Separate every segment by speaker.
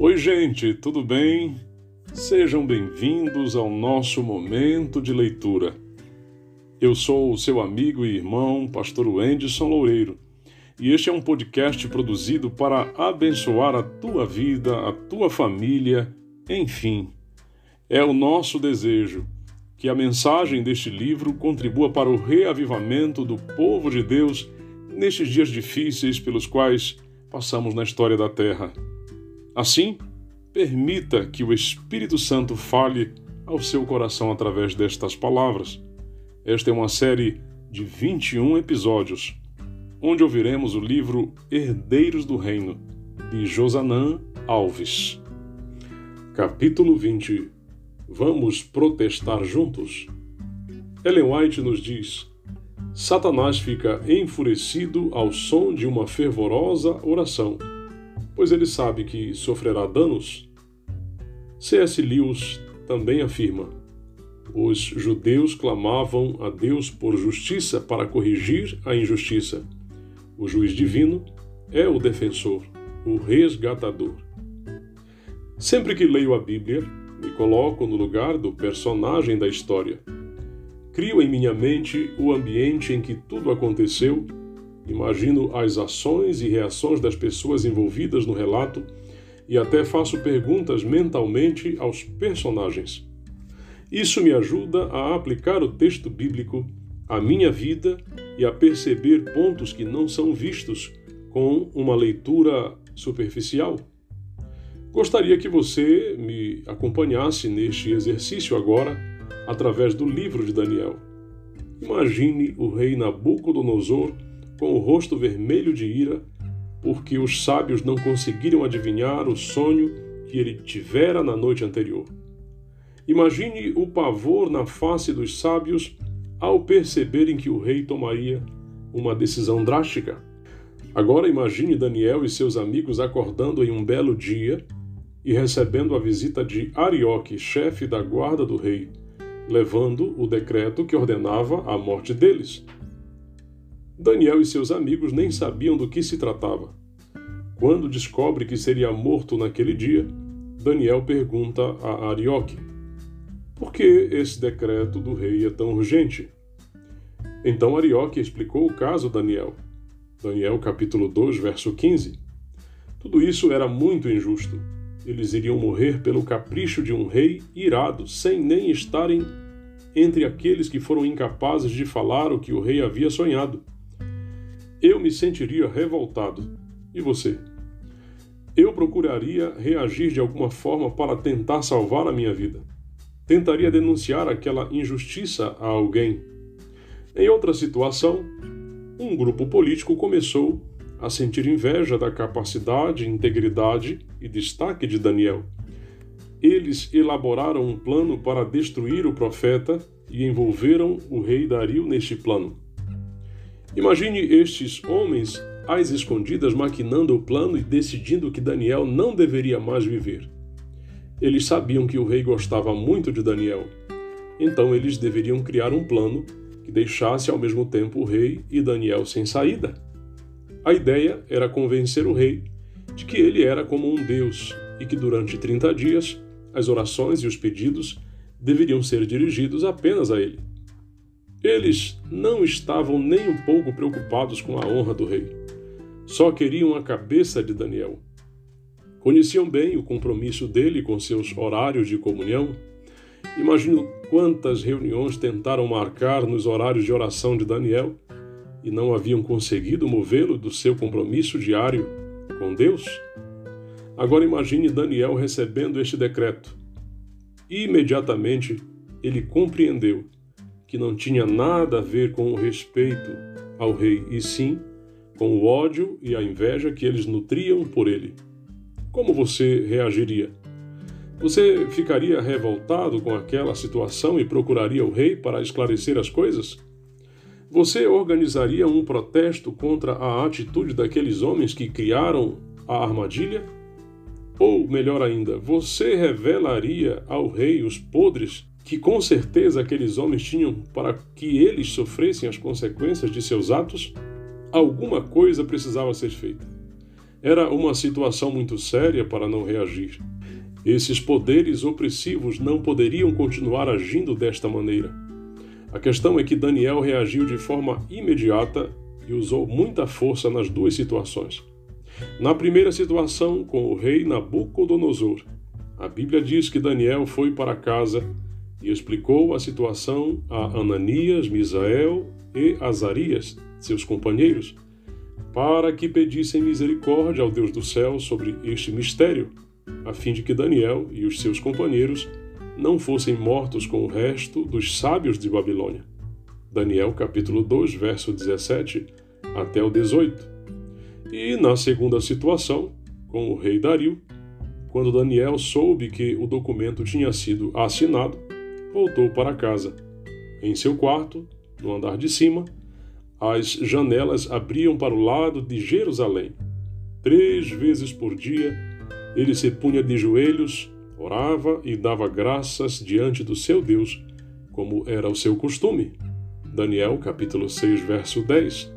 Speaker 1: Oi, gente, tudo bem? Sejam bem-vindos ao nosso momento de leitura. Eu sou o seu amigo e irmão, Pastor Wenderson Loureiro, e este é um podcast produzido para abençoar a tua vida, a tua família, enfim. É o nosso desejo que a mensagem deste livro contribua para o reavivamento do povo de Deus nestes dias difíceis pelos quais passamos na história da Terra. Assim, permita que o Espírito Santo fale ao seu coração através destas palavras. Esta é uma série de 21 episódios, onde ouviremos o livro Herdeiros do Reino, de Josanã Alves. Capítulo 20 Vamos protestar juntos? Ellen White nos diz: Satanás fica enfurecido ao som de uma fervorosa oração pois ele sabe que sofrerá danos? C.S. Lewis também afirma: os judeus clamavam a Deus por justiça para corrigir a injustiça. O juiz divino é o defensor, o resgatador. Sempre que leio a Bíblia, me coloco no lugar do personagem da história. Crio em minha mente o ambiente em que tudo aconteceu Imagino as ações e reações das pessoas envolvidas no relato e até faço perguntas mentalmente aos personagens. Isso me ajuda a aplicar o texto bíblico à minha vida e a perceber pontos que não são vistos com uma leitura superficial. Gostaria que você me acompanhasse neste exercício agora através do livro de Daniel. Imagine o rei Nabucodonosor com o rosto vermelho de ira, porque os sábios não conseguiram adivinhar o sonho que ele tivera na noite anterior. Imagine o pavor na face dos sábios ao perceberem que o rei tomaria uma decisão drástica. Agora imagine Daniel e seus amigos acordando em um belo dia e recebendo a visita de Arioque, chefe da guarda do rei, levando o decreto que ordenava a morte deles. Daniel e seus amigos nem sabiam do que se tratava. Quando descobre que seria morto naquele dia, Daniel pergunta a Arioque: Por que esse decreto do rei é tão urgente? Então Arioque explicou o caso a Daniel. Daniel capítulo 2, verso 15. Tudo isso era muito injusto. Eles iriam morrer pelo capricho de um rei irado, sem nem estarem entre aqueles que foram incapazes de falar o que o rei havia sonhado eu me sentiria revoltado. E você? Eu procuraria reagir de alguma forma para tentar salvar a minha vida. Tentaria denunciar aquela injustiça a alguém. Em outra situação, um grupo político começou a sentir inveja da capacidade, integridade e destaque de Daniel. Eles elaboraram um plano para destruir o profeta e envolveram o rei Dario neste plano. Imagine estes homens às escondidas maquinando o plano e decidindo que Daniel não deveria mais viver. Eles sabiam que o rei gostava muito de Daniel, então eles deveriam criar um plano que deixasse ao mesmo tempo o rei e Daniel sem saída. A ideia era convencer o rei de que ele era como um deus e que durante 30 dias as orações e os pedidos deveriam ser dirigidos apenas a ele. Eles não estavam nem um pouco preocupados com a honra do rei. Só queriam a cabeça de Daniel. Conheciam bem o compromisso dele com seus horários de comunhão. Imagino quantas reuniões tentaram marcar nos horários de oração de Daniel e não haviam conseguido movê-lo do seu compromisso diário com Deus. Agora imagine Daniel recebendo este decreto. Imediatamente ele compreendeu que não tinha nada a ver com o respeito ao rei, e sim com o ódio e a inveja que eles nutriam por ele. Como você reagiria? Você ficaria revoltado com aquela situação e procuraria o rei para esclarecer as coisas? Você organizaria um protesto contra a atitude daqueles homens que criaram a armadilha? Ou, melhor ainda, você revelaria ao rei os podres que com certeza aqueles homens tinham para que eles sofressem as consequências de seus atos, alguma coisa precisava ser feita. Era uma situação muito séria para não reagir. Esses poderes opressivos não poderiam continuar agindo desta maneira. A questão é que Daniel reagiu de forma imediata e usou muita força nas duas situações. Na primeira situação, com o rei Nabucodonosor, a Bíblia diz que Daniel foi para casa e explicou a situação a Ananias, Misael e Azarias, seus companheiros, para que pedissem misericórdia ao Deus do céu sobre este mistério, a fim de que Daniel e os seus companheiros não fossem mortos com o resto dos sábios de Babilônia. Daniel capítulo 2, verso 17 até o 18. E na segunda situação, com o rei Dario, quando Daniel soube que o documento tinha sido assinado, voltou para casa. Em seu quarto, no andar de cima, as janelas abriam para o lado de Jerusalém. Três vezes por dia, ele se punha de joelhos, orava e dava graças diante do seu Deus, como era o seu costume. Daniel capítulo 6, verso 10.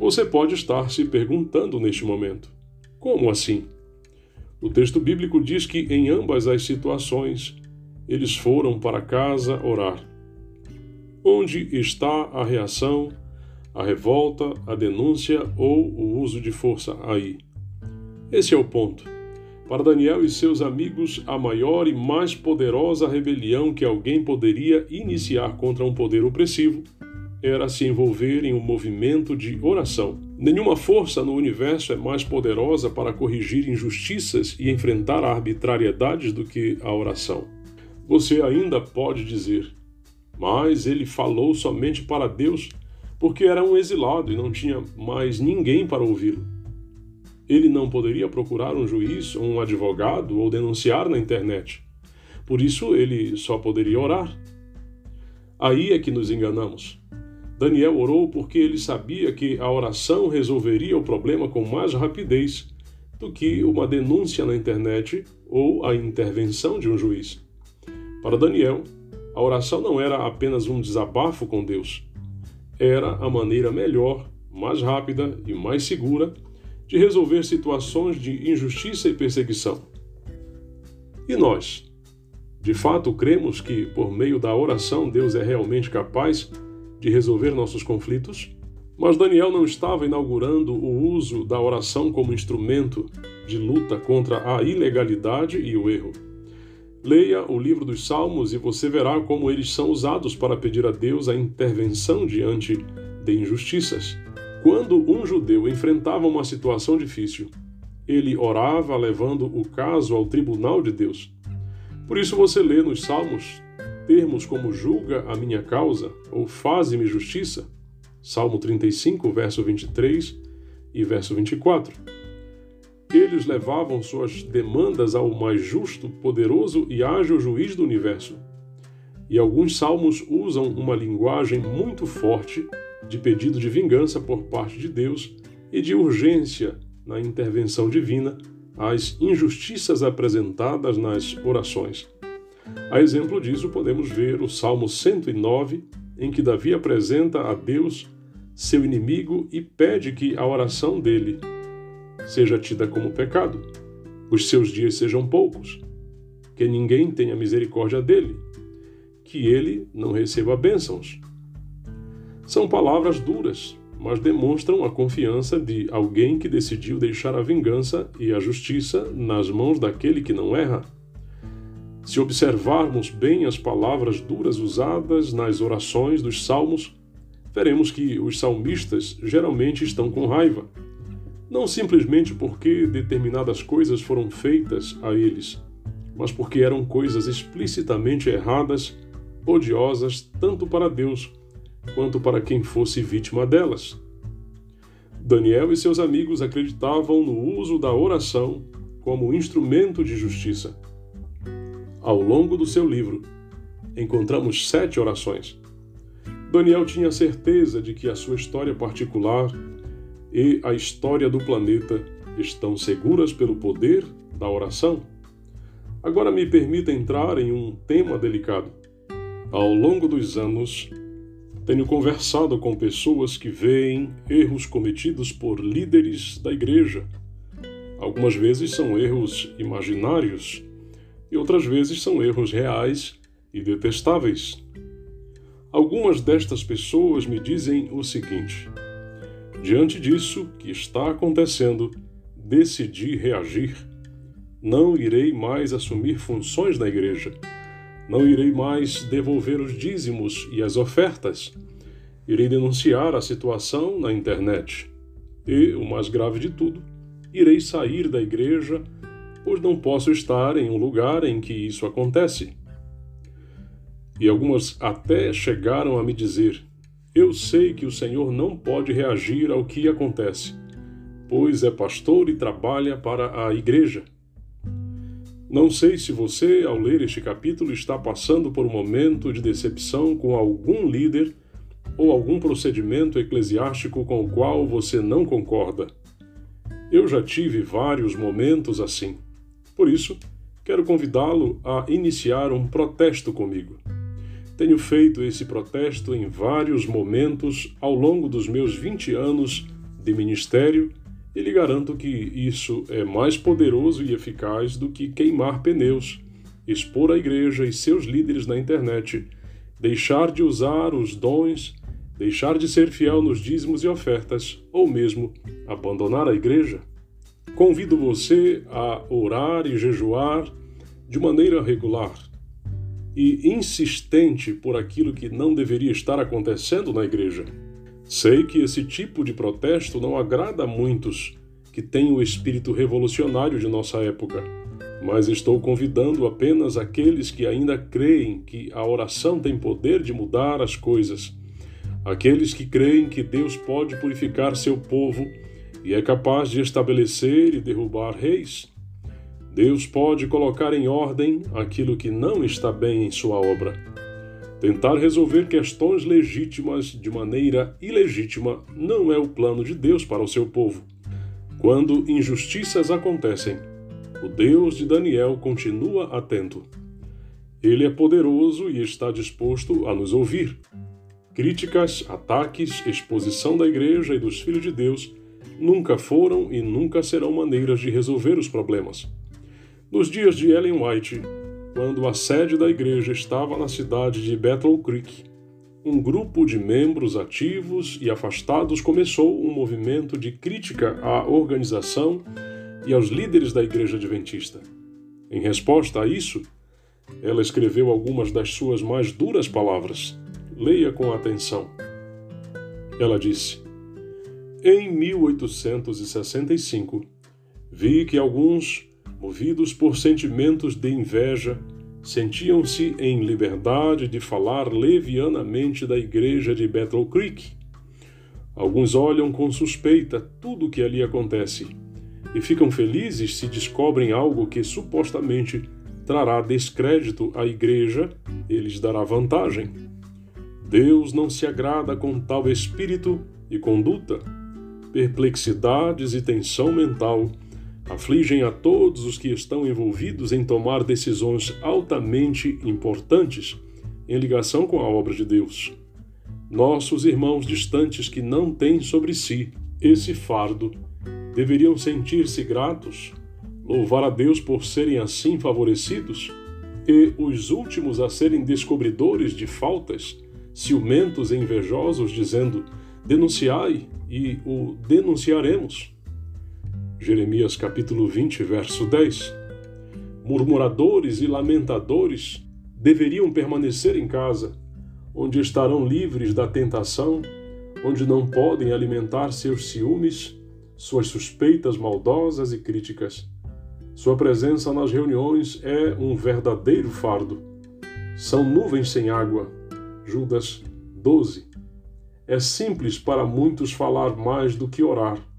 Speaker 1: Você pode estar se perguntando neste momento: como assim? O texto bíblico diz que em ambas as situações eles foram para casa orar. Onde está a reação, a revolta, a denúncia ou o uso de força aí? Esse é o ponto. Para Daniel e seus amigos, a maior e mais poderosa rebelião que alguém poderia iniciar contra um poder opressivo era se envolver em um movimento de oração. Nenhuma força no universo é mais poderosa para corrigir injustiças e enfrentar arbitrariedades do que a oração. Você ainda pode dizer, mas ele falou somente para Deus porque era um exilado e não tinha mais ninguém para ouvi-lo. Ele não poderia procurar um juiz um advogado ou denunciar na internet. Por isso ele só poderia orar. Aí é que nos enganamos. Daniel orou porque ele sabia que a oração resolveria o problema com mais rapidez do que uma denúncia na internet ou a intervenção de um juiz. Para Daniel, a oração não era apenas um desabafo com Deus, era a maneira melhor, mais rápida e mais segura de resolver situações de injustiça e perseguição. E nós? De fato, cremos que, por meio da oração, Deus é realmente capaz de resolver nossos conflitos? Mas Daniel não estava inaugurando o uso da oração como instrumento de luta contra a ilegalidade e o erro. Leia o livro dos Salmos e você verá como eles são usados para pedir a Deus a intervenção diante de injustiças. Quando um judeu enfrentava uma situação difícil, ele orava levando o caso ao tribunal de Deus. Por isso você lê nos Salmos termos como julga a minha causa ou faze-me justiça, Salmo 35, verso 23 e verso 24. Eles levavam suas demandas ao mais justo, poderoso e ágil juiz do universo. E alguns salmos usam uma linguagem muito forte de pedido de vingança por parte de Deus e de urgência na intervenção divina às injustiças apresentadas nas orações. A exemplo disso, podemos ver o Salmo 109, em que Davi apresenta a Deus seu inimigo e pede que a oração dele seja tida como pecado, os seus dias sejam poucos, que ninguém tenha misericórdia dele, que ele não receba bênçãos. São palavras duras, mas demonstram a confiança de alguém que decidiu deixar a vingança e a justiça nas mãos daquele que não erra. Se observarmos bem as palavras duras usadas nas orações dos salmos, veremos que os salmistas geralmente estão com raiva, não simplesmente porque determinadas coisas foram feitas a eles, mas porque eram coisas explicitamente erradas, odiosas tanto para Deus quanto para quem fosse vítima delas. Daniel e seus amigos acreditavam no uso da oração como instrumento de justiça. Ao longo do seu livro, encontramos sete orações. Daniel tinha certeza de que a sua história particular e a história do planeta estão seguras pelo poder da oração. Agora me permita entrar em um tema delicado. Ao longo dos anos, tenho conversado com pessoas que veem erros cometidos por líderes da igreja Algumas vezes são erros imaginários e outras vezes são erros reais e detestáveis. Algumas destas pessoas me dizem o seguinte: diante disso que está acontecendo, decidi reagir. Não irei mais assumir funções na igreja. Não irei mais devolver os dízimos e as ofertas. Irei denunciar a situação na internet. E, o mais grave de tudo, irei sair da igreja, pois não posso estar em um lugar em que isso acontece. E algumas até chegaram a me dizer: Eu sei que o Senhor não pode reagir ao que acontece, pois é pastor e trabalha para a igreja. Não sei se você, ao ler este capítulo, está passando por um momento de decepção com algum líder ou algum procedimento eclesiástico com o qual você não concorda. Eu já tive vários momentos assim. Por isso, quero convidá-lo a iniciar um protesto comigo. Tenho feito esse protesto em vários momentos ao longo dos meus 20 anos de ministério e lhe garanto que isso é mais poderoso e eficaz do que queimar pneus, expor a igreja e seus líderes na internet, deixar de usar os dons deixar de ser fiel nos dízimos e ofertas, ou mesmo abandonar a igreja? Convido você a orar e jejuar de maneira regular e insistente por aquilo que não deveria estar acontecendo na igreja. Sei que esse tipo de protesto não agrada a muitos que têm o espírito revolucionário de nossa época, mas estou convidando apenas aqueles que ainda creem que a oração tem poder de mudar as coisas aqueles que creem que Deus pode purificar seu povo e é capaz de estabelecer e derrubar reis. Deus pode colocar em ordem aquilo que não está bem em sua obra. Tentar resolver questões legítimas de maneira ilegítima não é o plano de Deus para o seu povo. Quando injustiças acontecem, o Deus de Daniel continua atento. Ele é poderoso e está disposto a nos ouvir. Críticas, ataques, exposição da igreja e dos filhos de Deus nunca foram e nunca serão maneiras de resolver os problemas. Nos dias de Ellen White, quando a sede da igreja estava na cidade de Battle Creek, um grupo de membros ativos e afastados começou um movimento de crítica à organização e aos líderes da igreja adventista. Em resposta a isso, ela escreveu algumas das suas mais duras palavras. Leia com atenção. Ela disse: Em 1865, vi que alguns, movidos por sentimentos de inveja, sentiam-se em liberdade de falar levianamente da igreja de Battle Creek. Alguns olham com suspeita tudo o que ali acontece e ficam felizes se descobrem algo que supostamente trará descrédito à igreja e lhes dará vantagem. Deus não se agrada com tal espírito e conduta. Perplexidades e tensão mental afligem a todos os que estão envolvidos em tomar decisões altamente importantes em ligação com a obra de Deus. Nossos irmãos distantes que não têm sobre si esse fardo deveriam sentir-se gratos, louvar a Deus por serem assim favorecidos, e os últimos a serem descobridores de faltas ciumentos e invejosos, dizendo: Denunciai e o denunciaremos. Jeremias capítulo 20, verso 10. Murmuradores e lamentadores deveriam permanecer em casa, onde estarão livres da tentação, onde não podem alimentar seus ciúmes, suas suspeitas maldosas e críticas. Sua presença nas reuniões é um verdadeiro fardo. São nuvens sem água, Judas 12. É simples para muitos falar mais do que orar.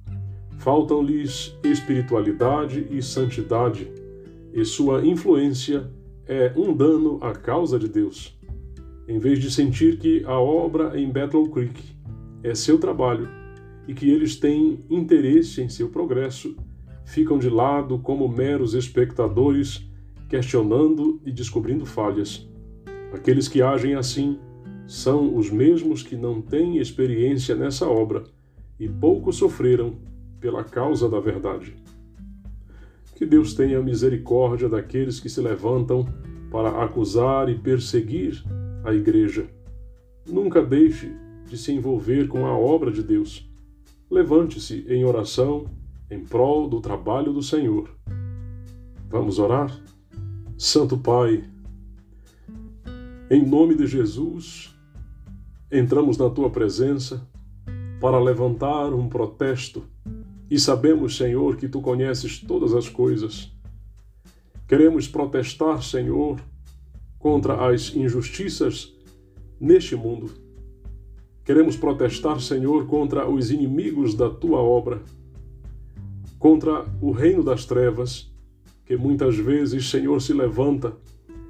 Speaker 1: Faltam-lhes espiritualidade e santidade, e sua influência é um dano à causa de Deus. Em vez de sentir que a obra em Battle Creek é seu trabalho e que eles têm interesse em seu progresso, ficam de lado como meros espectadores, questionando e descobrindo falhas. Aqueles que agem assim são os mesmos que não têm experiência nessa obra e pouco sofreram pela causa da verdade. Que Deus tenha misericórdia daqueles que se levantam para acusar e perseguir a igreja. Nunca deixe de se envolver com a obra de Deus. Levante-se em oração em prol do trabalho do Senhor. Vamos orar? Santo Pai, em nome de Jesus, entramos na tua presença para levantar um protesto e sabemos, Senhor, que tu conheces todas as coisas. Queremos protestar, Senhor, contra as injustiças neste mundo. Queremos protestar, Senhor, contra os inimigos da tua obra, contra o reino das trevas, que muitas vezes, Senhor, se levanta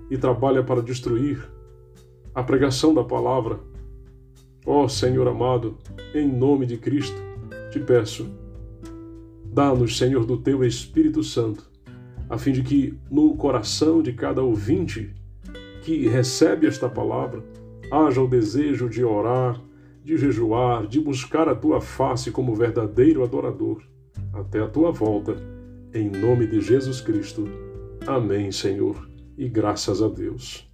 Speaker 1: e trabalha para destruir a pregação da palavra. Ó oh, Senhor amado, em nome de Cristo, te peço, dá-nos, Senhor, do teu Espírito Santo, a fim de que no coração de cada ouvinte que recebe esta palavra, haja o desejo de orar, de jejuar, de buscar a tua face como verdadeiro adorador, até a tua volta, em nome de Jesus Cristo. Amém, Senhor, e graças a Deus.